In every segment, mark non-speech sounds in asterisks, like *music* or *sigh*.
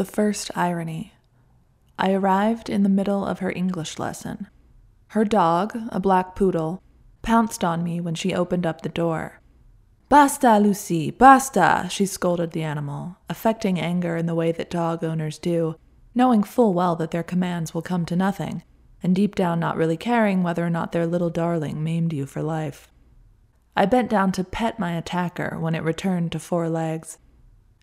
The first irony. I arrived in the middle of her English lesson. Her dog, a black poodle, pounced on me when she opened up the door. Basta, Lucy, basta, she scolded the animal, affecting anger in the way that dog owners do, knowing full well that their commands will come to nothing, and deep down not really caring whether or not their little darling maimed you for life. I bent down to pet my attacker when it returned to four legs.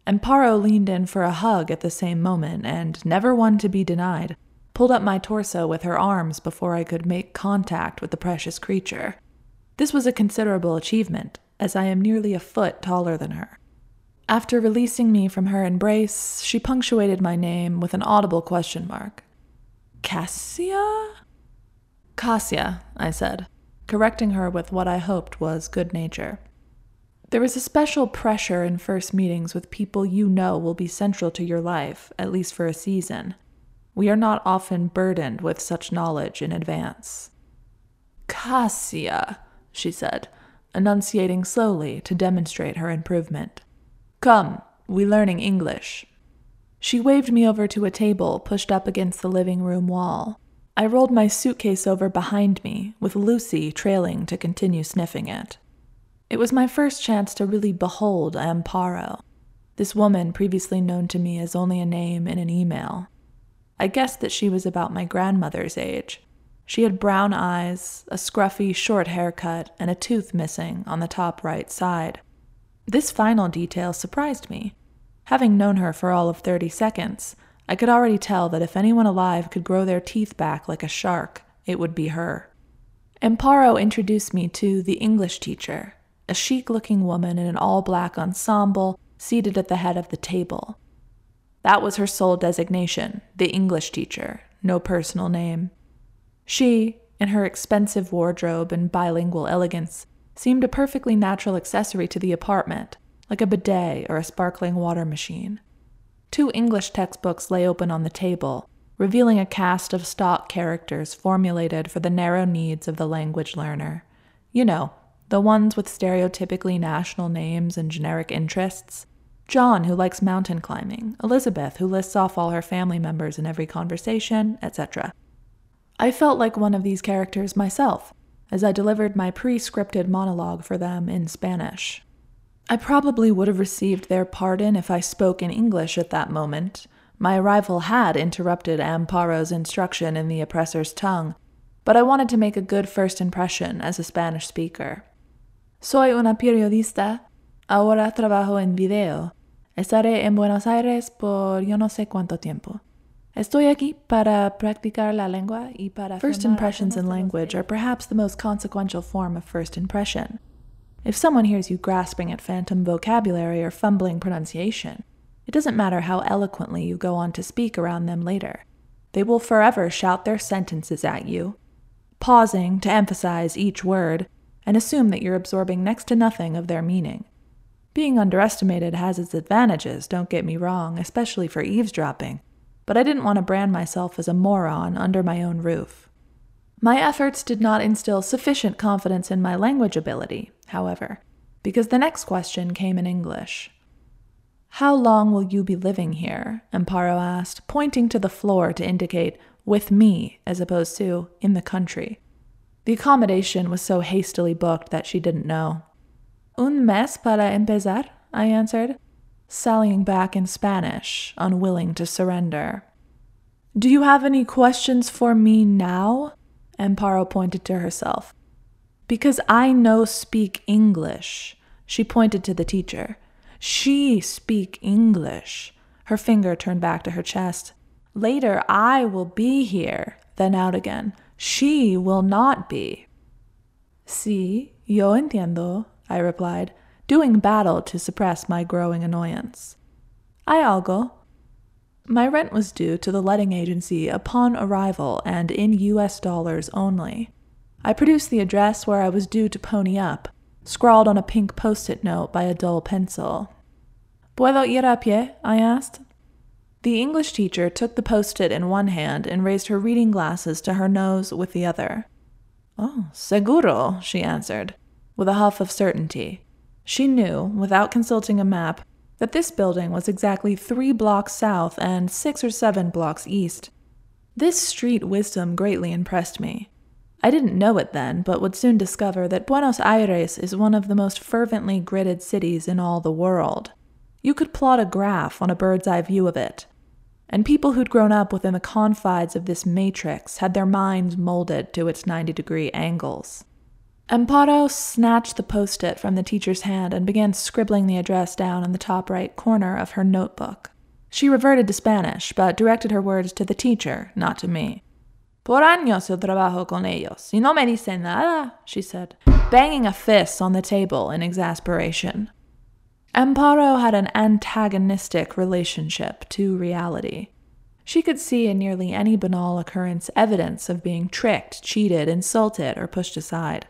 Amparo leaned in for a hug at the same moment, and, never one to be denied, pulled up my torso with her arms before I could make contact with the precious creature. This was a considerable achievement, as I am nearly a foot taller than her. After releasing me from her embrace, she punctuated my name with an audible question mark. Cassia? Cassia, I said, correcting her with what I hoped was good nature. There is a special pressure in first meetings with people you know will be central to your life, at least for a season. We are not often burdened with such knowledge in advance. Cassia, she said, enunciating slowly to demonstrate her improvement. Come, we learning English. She waved me over to a table pushed up against the living room wall. I rolled my suitcase over behind me, with Lucy trailing to continue sniffing it. It was my first chance to really behold Amparo, this woman previously known to me as only a name in an email. I guessed that she was about my grandmother's age. She had brown eyes, a scruffy, short haircut, and a tooth missing on the top right side. This final detail surprised me. Having known her for all of 30 seconds, I could already tell that if anyone alive could grow their teeth back like a shark, it would be her. Amparo introduced me to the English teacher, a chic looking woman in an all black ensemble seated at the head of the table. That was her sole designation, the English teacher, no personal name. She, in her expensive wardrobe and bilingual elegance, seemed a perfectly natural accessory to the apartment, like a bidet or a sparkling water machine. Two English textbooks lay open on the table, revealing a cast of stock characters formulated for the narrow needs of the language learner. You know, the ones with stereotypically national names and generic interests. John, who likes mountain climbing, Elizabeth, who lists off all her family members in every conversation, etc. I felt like one of these characters myself, as I delivered my pre scripted monologue for them in Spanish. I probably would have received their pardon if I spoke in English at that moment. My arrival had interrupted Amparo's instruction in the oppressor's tongue, but I wanted to make a good first impression as a Spanish speaker. Soy una periodista. Ahora trabajo en video. Estaré en Buenos Aires por yo no sé cuánto tiempo. Estoy aquí para practicar la lengua y para First impressions in language are perhaps the most consequential form of first impression. If someone hears you grasping at phantom vocabulary or fumbling pronunciation, it doesn't matter how eloquently you go on to speak around them later. They will forever shout their sentences at you, pausing to emphasize each word and assume that you're absorbing next to nothing of their meaning. Being underestimated has its advantages, don't get me wrong, especially for eavesdropping, but I didn't want to brand myself as a moron under my own roof. My efforts did not instill sufficient confidence in my language ability, however, because the next question came in English. How long will you be living here? Amparo asked, pointing to the floor to indicate with me as opposed to in the country. The accommodation was so hastily booked that she didn't know. Un mes para empezar, I answered sallying back in Spanish, unwilling to surrender. Do you have any questions for me now? Amparo pointed to herself. Because I know speak English. She pointed to the teacher. She speak English. Her finger turned back to her chest. Later I will be here. Then out again. She will not be. Sí, yo entiendo, I replied, doing battle to suppress my growing annoyance. I algo. My rent was due to the letting agency upon arrival and in US dollars only. I produced the address where I was due to pony up, scrawled on a pink post it note by a dull pencil. Puedo ir a pie? I asked. The English teacher took the post it in one hand and raised her reading glasses to her nose with the other. Oh, seguro, she answered, with a huff of certainty. She knew, without consulting a map, that this building was exactly three blocks south and six or seven blocks east. This street wisdom greatly impressed me. I didn't know it then, but would soon discover that Buenos Aires is one of the most fervently gridded cities in all the world. You could plot a graph on a bird's eye view of it. And people who'd grown up within the confines of this matrix had their minds molded to its 90 degree angles. Amparo snatched the post it from the teacher's hand and began scribbling the address down in the top right corner of her notebook. She reverted to Spanish, but directed her words to the teacher, not to me. Por años yo trabajo con ellos, y no me dicen nada, she said, banging a fist on the table in exasperation. Amparo had an antagonistic relationship to reality. She could see in nearly any banal occurrence evidence of being tricked, cheated, insulted, or pushed aside.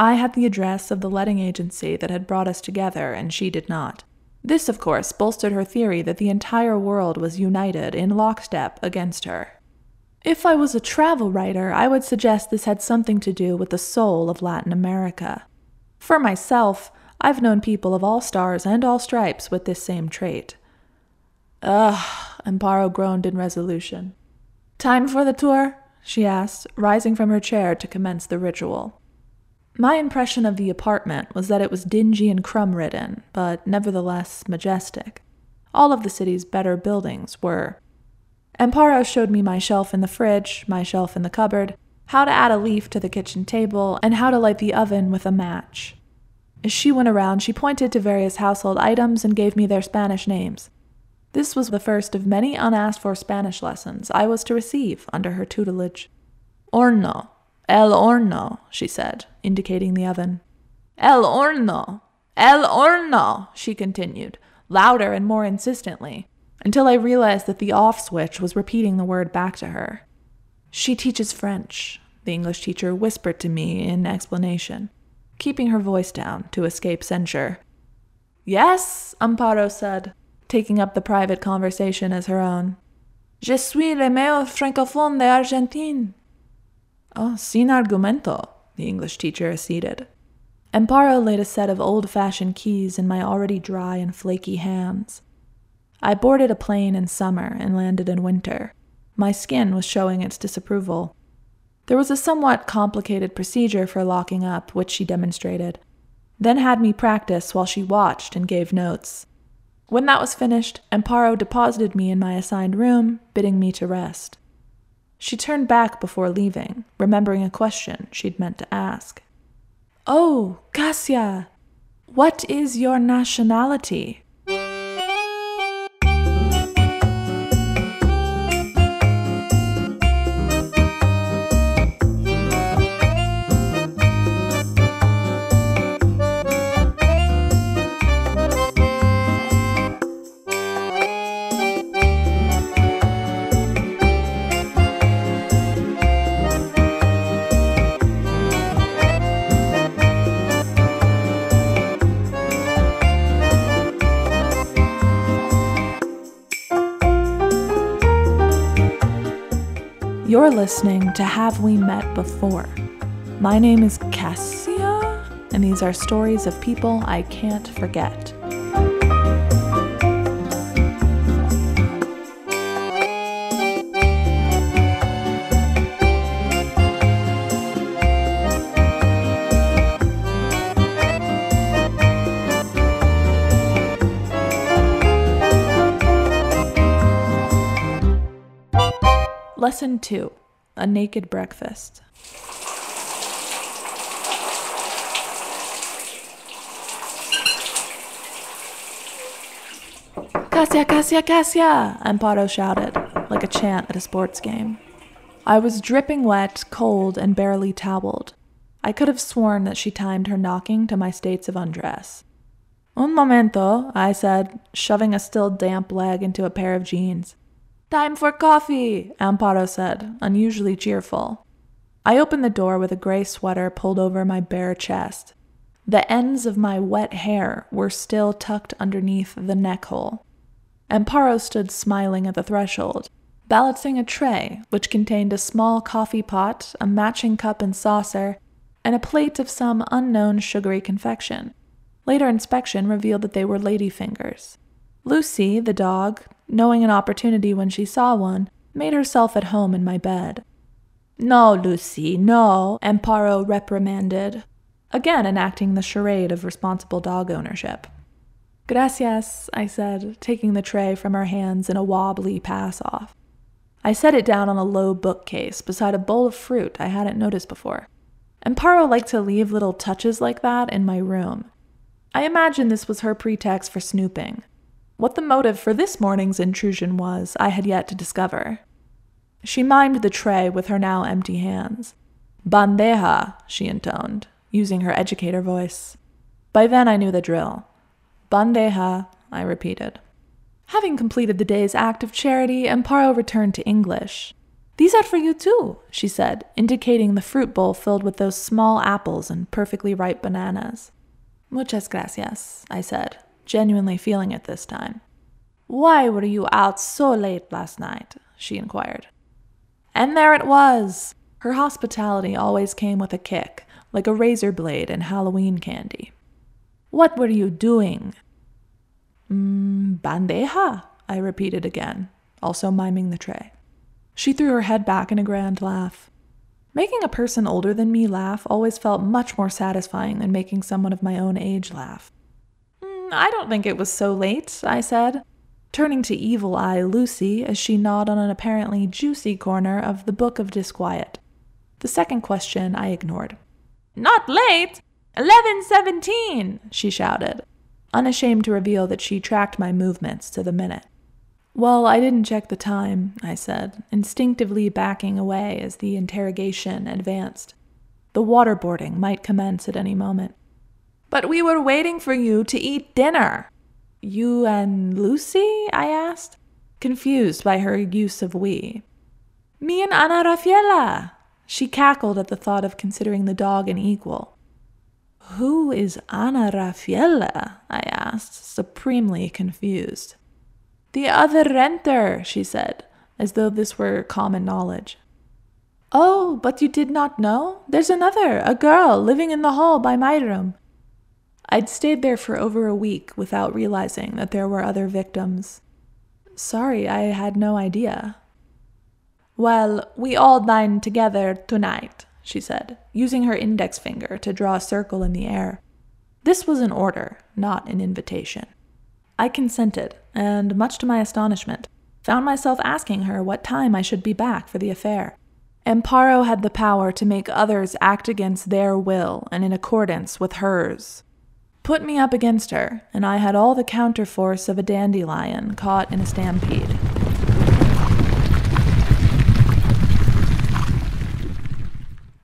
I had the address of the letting agency that had brought us together, and she did not. This, of course, bolstered her theory that the entire world was united in lockstep against her. If I was a travel writer, I would suggest this had something to do with the soul of Latin America. For myself, I've known people of all stars and all stripes with this same trait. Ugh, Amparo groaned in resolution. Time for the tour? she asked, rising from her chair to commence the ritual. My impression of the apartment was that it was dingy and crumb ridden, but nevertheless majestic. All of the city's better buildings were, Amparo showed me my shelf in the fridge, my shelf in the cupboard, how to add a leaf to the kitchen table, and how to light the oven with a match. As she went around, she pointed to various household items and gave me their Spanish names. This was the first of many unasked for Spanish lessons I was to receive under her tutelage. Horno, el horno, she said, indicating the oven. El horno, el horno, she continued, louder and more insistently until I realized that the off switch was repeating the word back to her. She teaches French, the English teacher whispered to me in explanation, keeping her voice down to escape censure. Yes, Amparo said, taking up the private conversation as her own. Je suis le meilleur francophone de Argentine. Oh, sin argumento, the English teacher acceded. Amparo laid a set of old fashioned keys in my already dry and flaky hands. I boarded a plane in summer and landed in winter. My skin was showing its disapproval. There was a somewhat complicated procedure for locking up, which she demonstrated, then had me practice while she watched and gave notes. When that was finished, Amparo deposited me in my assigned room, bidding me to rest. She turned back before leaving, remembering a question she'd meant to ask. Oh, Cassia, what is your nationality? Listening to Have We Met Before? My name is Cassia, and these are stories of people I can't forget. Lesson 2 A Naked Breakfast. Cassia, Cassia, Cassia! Amparo shouted, like a chant at a sports game. I was dripping wet, cold, and barely toweled. I could have sworn that she timed her knocking to my states of undress. Un momento, I said, shoving a still damp leg into a pair of jeans. Time for coffee, Amparo said, unusually cheerful. I opened the door with a gray sweater pulled over my bare chest. The ends of my wet hair were still tucked underneath the neck hole. Amparo stood smiling at the threshold, balancing a tray which contained a small coffee pot, a matching cup and saucer, and a plate of some unknown sugary confection. Later inspection revealed that they were ladyfingers. Lucy, the dog, knowing an opportunity when she saw one, made herself at home in my bed. No, Lucy, no, Amparo reprimanded, again enacting the charade of responsible dog ownership. Gracias, I said, taking the tray from her hands in a wobbly pass off. I set it down on a low bookcase beside a bowl of fruit I hadn't noticed before. Amparo liked to leave little touches like that in my room. I imagine this was her pretext for snooping. What the motive for this morning's intrusion was, I had yet to discover. She mimed the tray with her now empty hands. Bandeja, she intoned, using her educator voice. By then I knew the drill. Bandeja, I repeated. Having completed the day's act of charity, Amparo returned to English. These are for you too, she said, indicating the fruit bowl filled with those small apples and perfectly ripe bananas. Muchas gracias, I said, genuinely feeling it this time. Why were you out so late last night? she inquired. And there it was! Her hospitality always came with a kick, like a razor blade in Halloween candy. What were you doing? Mm, bandeja, I repeated again, also miming the tray. She threw her head back in a grand laugh. Making a person older than me laugh always felt much more satisfying than making someone of my own age laugh. I don't think it was so late, I said, turning to Evil Eye Lucy as she gnawed on an apparently juicy corner of the Book of Disquiet. The second question I ignored. Not late! Eleven seventeen! she shouted, unashamed to reveal that she tracked my movements to the minute. Well, I didn't check the time, I said, instinctively backing away as the interrogation advanced. The waterboarding might commence at any moment. But we were waiting for you to eat dinner. You and Lucy? I asked, confused by her use of we. Me and Ana Rafaela. She cackled at the thought of considering the dog an equal. Who is Ana Rafaela? I asked, supremely confused. The other renter, she said, as though this were common knowledge. Oh, but you did not know? There's another, a girl, living in the hall by my room. I'd stayed there for over a week without realizing that there were other victims. Sorry, I had no idea. Well, we all dine together tonight, she said, using her index finger to draw a circle in the air. This was an order, not an invitation. I consented, and much to my astonishment, found myself asking her what time I should be back for the affair. Amparo had the power to make others act against their will and in accordance with hers. Put me up against her, and I had all the counterforce of a dandelion caught in a stampede.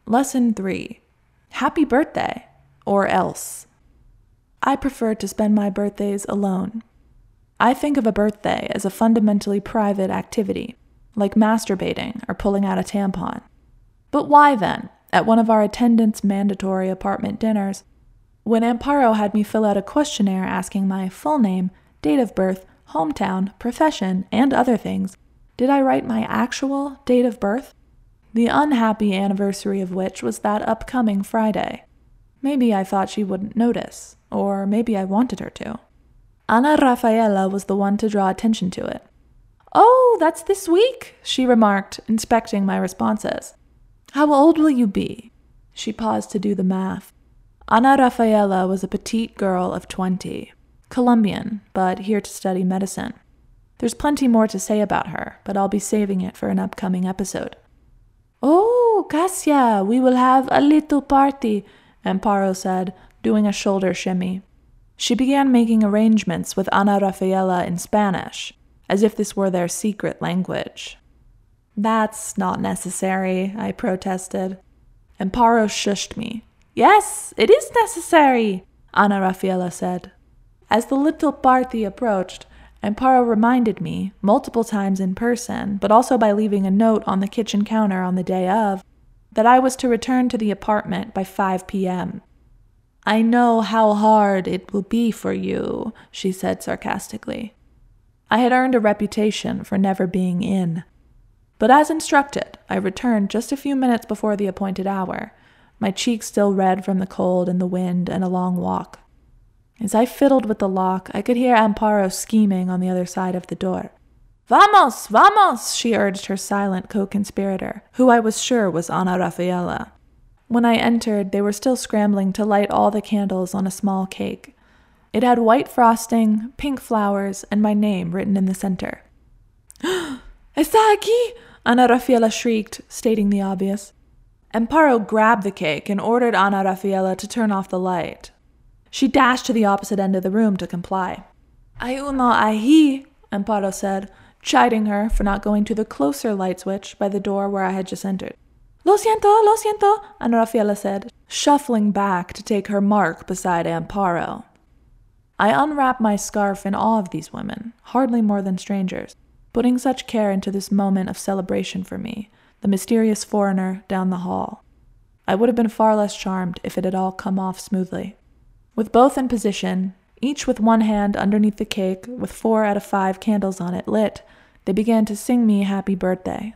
Lesson 3 Happy Birthday, or else. I prefer to spend my birthdays alone. I think of a birthday as a fundamentally private activity, like masturbating or pulling out a tampon. But why then, at one of our attendants' mandatory apartment dinners, when Amparo had me fill out a questionnaire asking my full name, date of birth, hometown, profession, and other things, did I write my actual date of birth? the unhappy anniversary of which was that upcoming Friday. Maybe I thought she wouldn't notice, or maybe I wanted her to. Ana Rafaela was the one to draw attention to it. Oh, that's this week, she remarked, inspecting my responses. How old will you be? She paused to do the math. Ana Rafaela was a petite girl of twenty, Colombian, but here to study medicine. There's plenty more to say about her, but I'll be saving it for an upcoming episode. Oh, Cassia, we will have a little party, Amparo said, doing a shoulder shimmy. She began making arrangements with Ana Rafaela in Spanish, as if this were their secret language. That's not necessary, I protested. Amparo shushed me. Yes, it is necessary, Ana Rafaela said. As the little party approached, Amparo reminded me, multiple times in person, but also by leaving a note on the kitchen counter on the day of, that I was to return to the apartment by 5 p.m. I know how hard it will be for you, she said sarcastically. I had earned a reputation for never being in. But as instructed, I returned just a few minutes before the appointed hour, my cheeks still red from the cold and the wind and a long walk. As I fiddled with the lock, I could hear Amparo scheming on the other side of the door. Vamos, vamos, she urged her silent co conspirator, who I was sure was Ana Rafaela. When I entered, they were still scrambling to light all the candles on a small cake. It had white frosting, pink flowers, and my name written in the center. *gasps* Está aquí! Ana Rafaela shrieked, stating the obvious. Amparo grabbed the cake and ordered Ana Rafaela to turn off the light. She dashed to the opposite end of the room to comply. Hay uno ahí, Amparo said, chiding her for not going to the closer light switch by the door where I had just entered. Lo siento, lo siento, Ana Rafaela said, shuffling back to take her mark beside Amparo. I unwrapped my scarf in awe of these women, hardly more than strangers, putting such care into this moment of celebration for me, the mysterious foreigner down the hall. I would have been far less charmed if it had all come off smoothly. With both in position, each with one hand underneath the cake, with four out of five candles on it lit, they began to sing me happy birthday.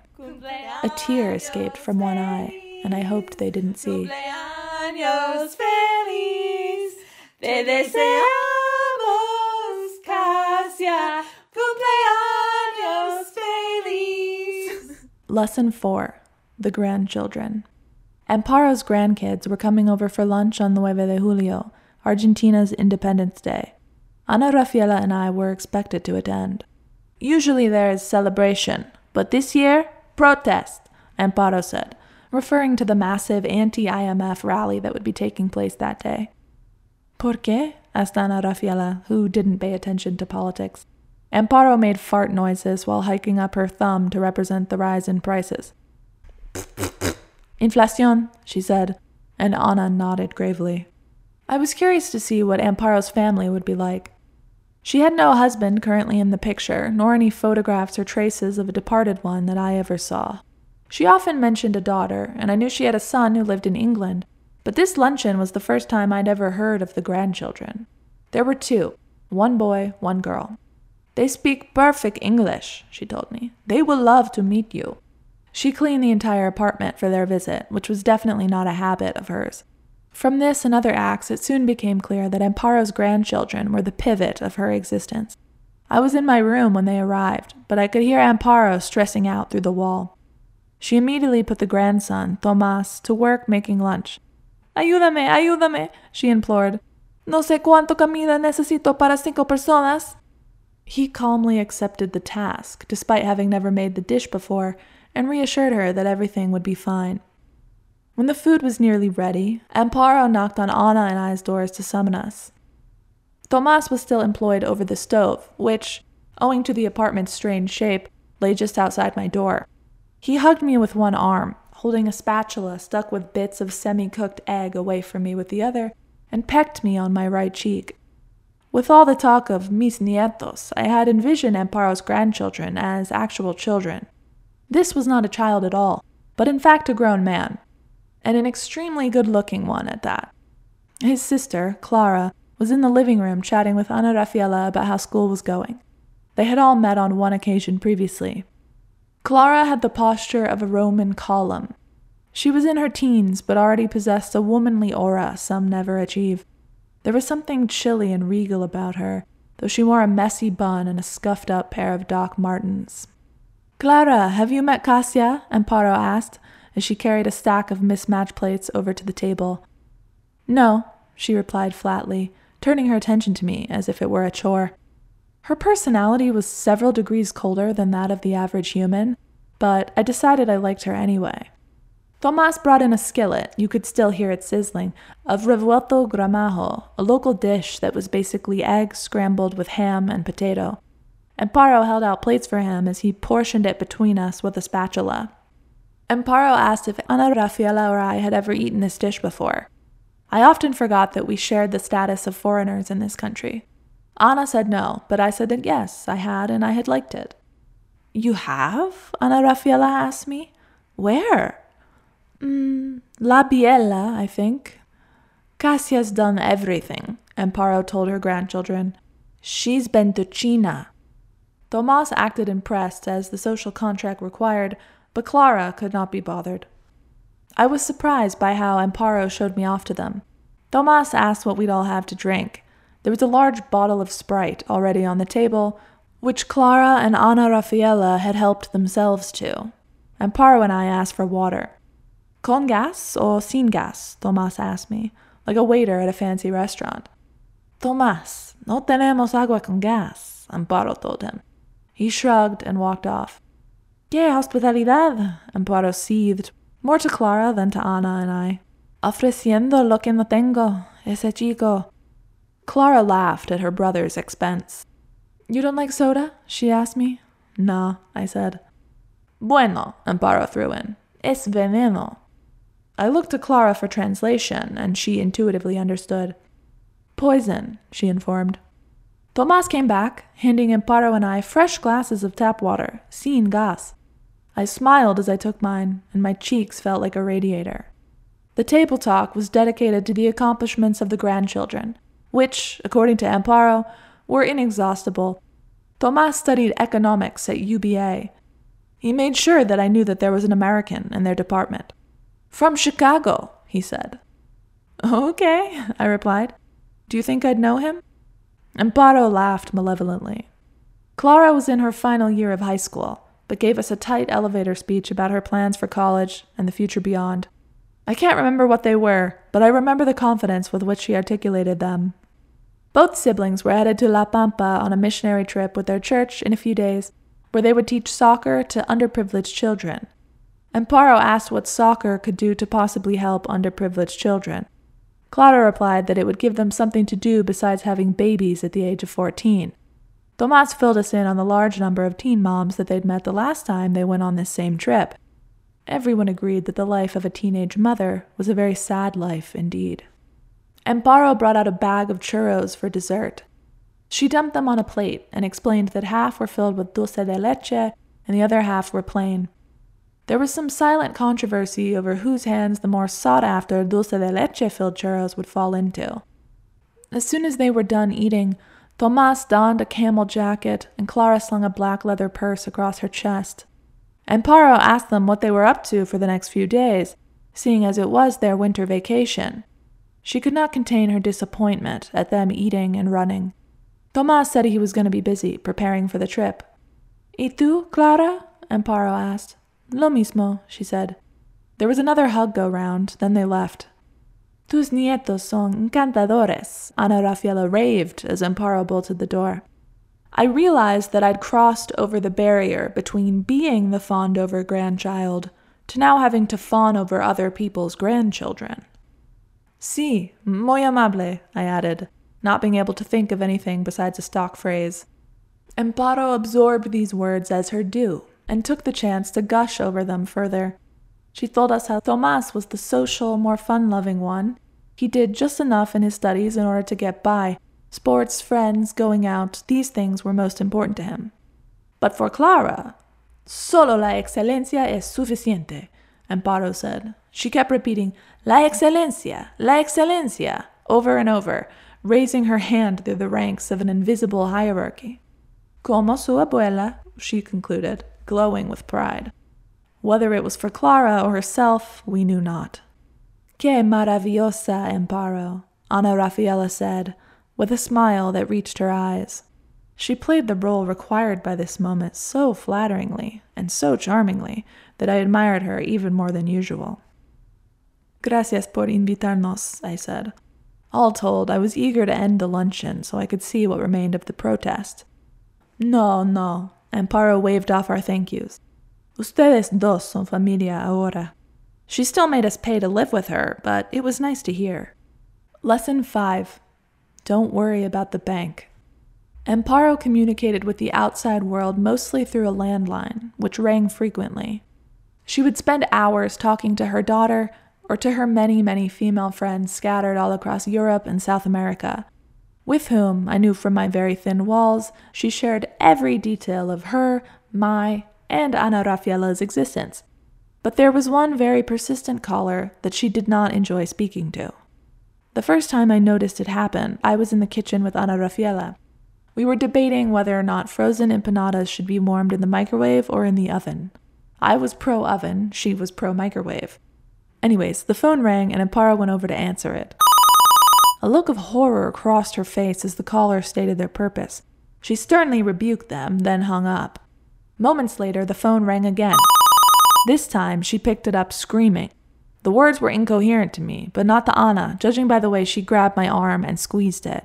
A tear escaped from one eye, and I hoped they didn't see. Lesson 4 The Grandchildren. Amparo's grandkids were coming over for lunch on Nueve de Julio, Argentina's Independence Day. Ana Rafaela and I were expected to attend. Usually there is celebration, but this year, protest, Amparo said, referring to the massive anti IMF rally that would be taking place that day. ¿Por qué? asked Ana Rafaela, who didn't pay attention to politics. Amparo made fart noises while hiking up her thumb to represent the rise in prices. Inflación, she said, and Ana nodded gravely. I was curious to see what Amparo's family would be like. She had no husband currently in the picture, nor any photographs or traces of a departed one that I ever saw. She often mentioned a daughter, and I knew she had a son who lived in England, but this luncheon was the first time I'd ever heard of the grandchildren. There were two one boy, one girl. They speak perfect English, she told me. They will love to meet you. She cleaned the entire apartment for their visit, which was definitely not a habit of hers. From this and other acts, it soon became clear that Amparo's grandchildren were the pivot of her existence. I was in my room when they arrived, but I could hear Amparo stressing out through the wall. She immediately put the grandson, Tomas, to work making lunch. Ayúdame, ayúdame, she implored. No sé cuánto comida necesito para cinco personas. He calmly accepted the task, despite having never made the dish before, and reassured her that everything would be fine. When the food was nearly ready, Amparo knocked on Ana and I's doors to summon us. Tomas was still employed over the stove, which, owing to the apartment's strange shape, lay just outside my door. He hugged me with one arm, holding a spatula stuck with bits of semi cooked egg away from me with the other, and pecked me on my right cheek. With all the talk of mis nietos, I had envisioned Amparo's grandchildren as actual children. This was not a child at all, but in fact a grown man, and an extremely good looking one at that. His sister, Clara, was in the living room chatting with Ana Rafaela about how school was going. They had all met on one occasion previously. Clara had the posture of a Roman column. She was in her teens, but already possessed a womanly aura some never achieve. There was something chilly and regal about her, though she wore a messy bun and a scuffed up pair of Doc Martens. Clara, have you met Cassia? Amparo asked, as she carried a stack of mismatched plates over to the table. No, she replied flatly, turning her attention to me as if it were a chore. Her personality was several degrees colder than that of the average human, but I decided I liked her anyway. Tomas brought in a skillet, you could still hear it sizzling, of revuelto gramajo, a local dish that was basically eggs scrambled with ham and potato. Amparo held out plates for him as he portioned it between us with a spatula. Amparo asked if Ana Rafaela or I had ever eaten this dish before. I often forgot that we shared the status of foreigners in this country. Ana said no, but I said that yes, I had and I had liked it. You have? Ana Rafaela asked me. Where? Mm, La Biela, I think. Cassia's done everything, Amparo told her grandchildren. She's been to China. Tomas acted impressed, as the social contract required, but Clara could not be bothered. I was surprised by how Amparo showed me off to them. Tomas asked what we'd all have to drink. There was a large bottle of Sprite already on the table, which Clara and Ana Rafaela had helped themselves to. Amparo and I asked for water. Con gas or sin gas? Tomas asked me, like a waiter at a fancy restaurant. Tomas, no tenemos agua con gas, Amparo told him. He shrugged and walked off. Que hospitalidad, Amparo seethed, more to Clara than to Ana and I. Ofreciendo lo que no tengo, ese chico. Clara laughed at her brother's expense. You don't like soda? she asked me. Nah, I said. Bueno, Amparo threw in. Es veneno. I looked to Clara for translation, and she intuitively understood. Poison, she informed. Tomas came back, handing Amparo and I fresh glasses of tap water, sin gas. I smiled as I took mine, and my cheeks felt like a radiator. The table talk was dedicated to the accomplishments of the grandchildren, which, according to Amparo, were inexhaustible. Tomas studied economics at UBA. He made sure that I knew that there was an American in their department. From Chicago, he said. Okay, I replied. Do you think I'd know him? Amparo laughed malevolently. Clara was in her final year of high school, but gave us a tight elevator speech about her plans for college and the future beyond. I can't remember what they were, but I remember the confidence with which she articulated them. Both siblings were headed to La Pampa on a missionary trip with their church in a few days, where they would teach soccer to underprivileged children. Amparo asked what soccer could do to possibly help underprivileged children. Clara replied that it would give them something to do besides having babies at the age of 14. Tomas filled us in on the large number of teen moms that they'd met the last time they went on this same trip. Everyone agreed that the life of a teenage mother was a very sad life indeed. Amparo brought out a bag of churros for dessert. She dumped them on a plate and explained that half were filled with dulce de leche and the other half were plain. There was some silent controversy over whose hands the more sought after dulce de leche filled churros would fall into. As soon as they were done eating, Tomas donned a camel jacket and Clara slung a black leather purse across her chest. Amparo asked them what they were up to for the next few days, seeing as it was their winter vacation. She could not contain her disappointment at them eating and running. Tomas said he was going to be busy preparing for the trip. ¿Y tú, Clara? Amparo asked. Lo mismo, she said. There was another hug go round, then they left. Tus nietos son encantadores, Ana Rafaela raved as Amparo bolted the door. I realized that I'd crossed over the barrier between being the fawned over grandchild to now having to fawn over other people's grandchildren. Si, muy amable, I added, not being able to think of anything besides a stock phrase. Amparo absorbed these words as her due and took the chance to gush over them further. She told us how Thomas was the social, more fun loving one. He did just enough in his studies in order to get by, Sports, friends, going out, these things were most important to him. But for Clara, solo la excelencia es suficiente, Amparo said. She kept repeating, La excelencia, la excelencia, over and over, raising her hand through the ranks of an invisible hierarchy. Como su abuela, she concluded, glowing with pride. Whether it was for Clara or herself, we knew not. Que maravillosa, Amparo, Ana Rafaela said, with a smile that reached her eyes. She played the role required by this moment so flatteringly and so charmingly that I admired her even more than usual. Gracias por invitarnos, I said. All told, I was eager to end the luncheon so I could see what remained of the protest. No, no, Amparo waved off our thank yous. Ustedes dos son familia ahora. She still made us pay to live with her, but it was nice to hear. Lesson 5 don't worry about the bank. Amparo communicated with the outside world mostly through a landline, which rang frequently. She would spend hours talking to her daughter or to her many, many female friends scattered all across Europe and South America, with whom, I knew from my very thin walls, she shared every detail of her, my, and Ana Rafaela's existence. But there was one very persistent caller that she did not enjoy speaking to. The first time I noticed it happen, I was in the kitchen with Ana Rafaela. We were debating whether or not frozen empanadas should be warmed in the microwave or in the oven. I was pro oven, she was pro microwave. Anyways, the phone rang and Amparo went over to answer it. A look of horror crossed her face as the caller stated their purpose. She sternly rebuked them, then hung up. Moments later, the phone rang again. This time, she picked it up screaming. The words were incoherent to me, but not to Ana, judging by the way she grabbed my arm and squeezed it.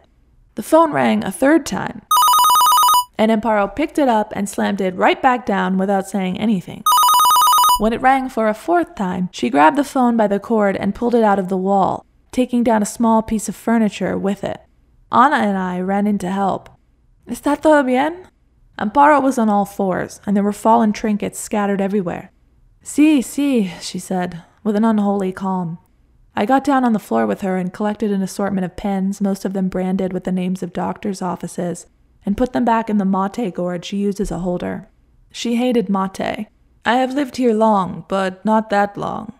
The phone rang a third time, and Amparo picked it up and slammed it right back down without saying anything. When it rang for a fourth time, she grabbed the phone by the cord and pulled it out of the wall, taking down a small piece of furniture with it. Ana and I ran in to help. Is Está todo bien? Amparo was on all fours, and there were fallen trinkets scattered everywhere. Si, si, she said, with an unholy calm. I got down on the floor with her and collected an assortment of pens, most of them branded with the names of doctors' offices, and put them back in the mate gourd she used as a holder. She hated mate. I have lived here long, but not that long.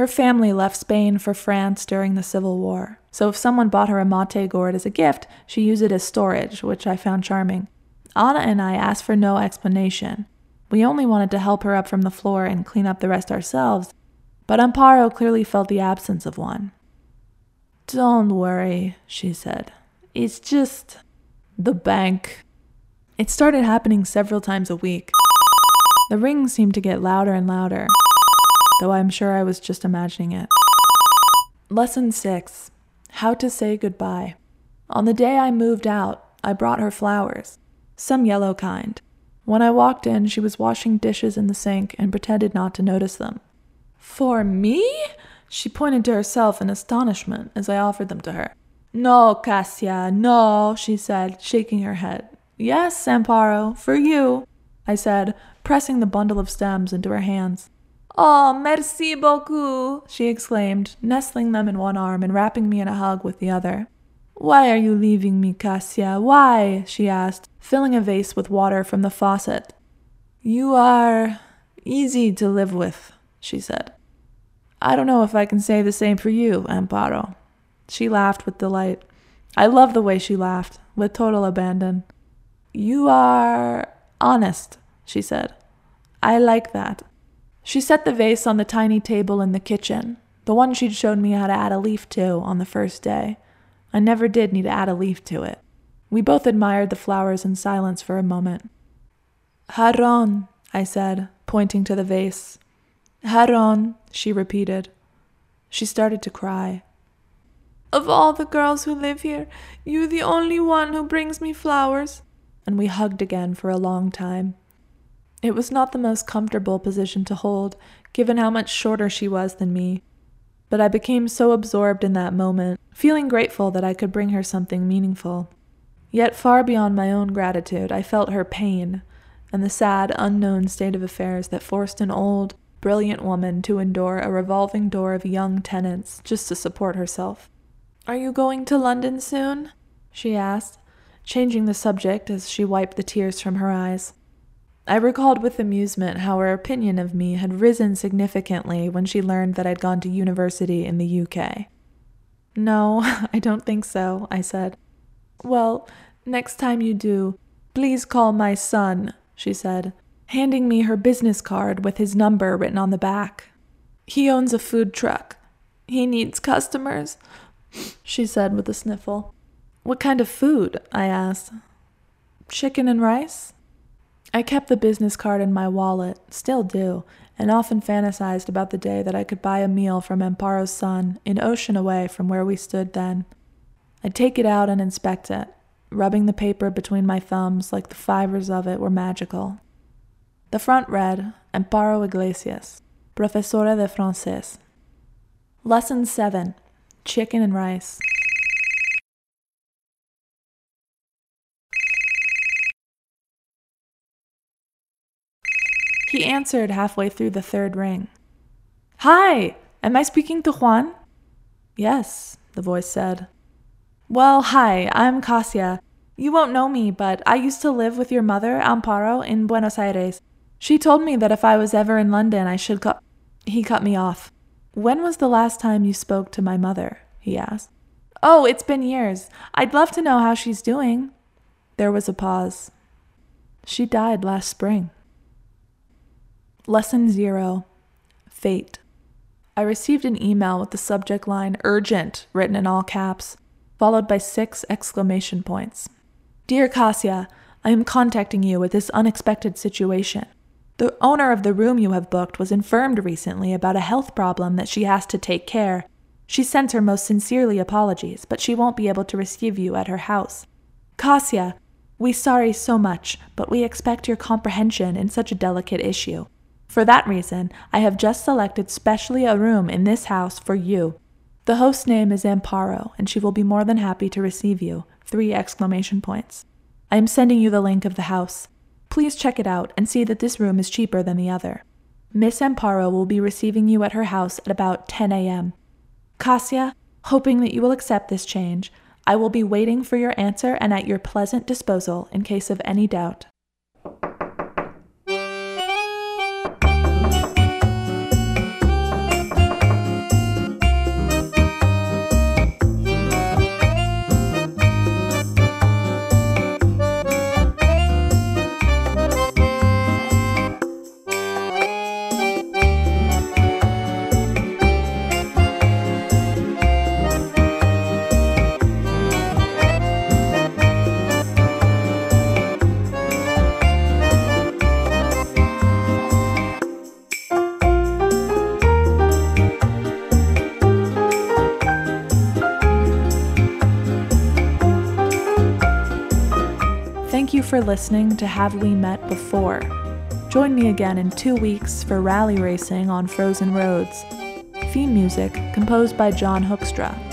Her family left Spain for France during the Civil War, so if someone bought her a mate gourd as a gift, she used it as storage, which I found charming. Ana and I asked for no explanation. We only wanted to help her up from the floor and clean up the rest ourselves, but Amparo clearly felt the absence of one. Don't worry, she said. It's just the bank. It started happening several times a week. The rings seemed to get louder and louder, though I'm sure I was just imagining it. Lesson 6 How to Say Goodbye. On the day I moved out, I brought her flowers, some yellow kind. When I walked in, she was washing dishes in the sink and pretended not to notice them. For me? She pointed to herself in astonishment as I offered them to her. No, Cassia, no, she said, shaking her head. Yes, Amparo, for you, I said, pressing the bundle of stems into her hands. Oh, merci beaucoup, she exclaimed, nestling them in one arm and wrapping me in a hug with the other. Why are you leaving me, Cassia? Why? she asked, filling a vase with water from the faucet. You are easy to live with, she said. I don't know if I can say the same for you, Amparo. She laughed with delight. I love the way she laughed, with total abandon. You are honest, she said. I like that. She set the vase on the tiny table in the kitchen, the one she'd shown me how to add a leaf to on the first day. I never did need to add a leaf to it. We both admired the flowers in silence for a moment. Jarrón, I said, pointing to the vase. Jarrón, she repeated. She started to cry. Of all the girls who live here, you're the only one who brings me flowers. And we hugged again for a long time. It was not the most comfortable position to hold, given how much shorter she was than me. But I became so absorbed in that moment, feeling grateful that I could bring her something meaningful. Yet far beyond my own gratitude, I felt her pain and the sad, unknown state of affairs that forced an old, brilliant woman to endure a revolving door of young tenants just to support herself. Are you going to London soon? she asked, changing the subject as she wiped the tears from her eyes. I recalled with amusement how her opinion of me had risen significantly when she learned that I'd gone to university in the UK. No, *laughs* I don't think so, I said. Well, next time you do, please call my son, she said, handing me her business card with his number written on the back. He owns a food truck. He needs customers *laughs* she said with a sniffle. What kind of food? I asked. Chicken and rice? I kept the business card in my wallet, still do, and often fantasized about the day that I could buy a meal from Amparo's son, an ocean away from where we stood then. I'd take it out and inspect it, rubbing the paper between my thumbs like the fibers of it were magical. The front read Amparo Iglesias, Profesora de Francés. Lesson 7 chicken and rice. He answered halfway through the third ring. Hi, am I speaking to Juan? Yes, the voice said. Well, hi, I'm Cassia. You won't know me, but I used to live with your mother, Amparo, in Buenos Aires. She told me that if I was ever in London, I should cut. He cut me off. When was the last time you spoke to my mother? he asked. Oh, it's been years. I'd love to know how she's doing. There was a pause. She died last spring. Lesson Zero Fate. I received an email with the subject line Urgent written in all caps. followed by six exclamation points. Dear Cassia, I am contacting you with this unexpected situation. The owner of the room you have booked was informed recently about a health problem that she has to take care. She sends her most sincerely apologies, but she won't be able to receive you at her house. Cassia, we sorry so much, but we expect your comprehension in such a delicate issue. For that reason, I have just selected specially a room in this house for you. The host's name is Amparo, and she will be more than happy to receive you. Three exclamation points. I am sending you the link of the house. Please check it out and see that this room is cheaper than the other. Miss Amparo will be receiving you at her house at about 10 a.m. Cassia, hoping that you will accept this change, I will be waiting for your answer and at your pleasant disposal in case of any doubt. Listening to Have We Met Before? Join me again in two weeks for rally racing on frozen roads. Theme music composed by John Hoekstra.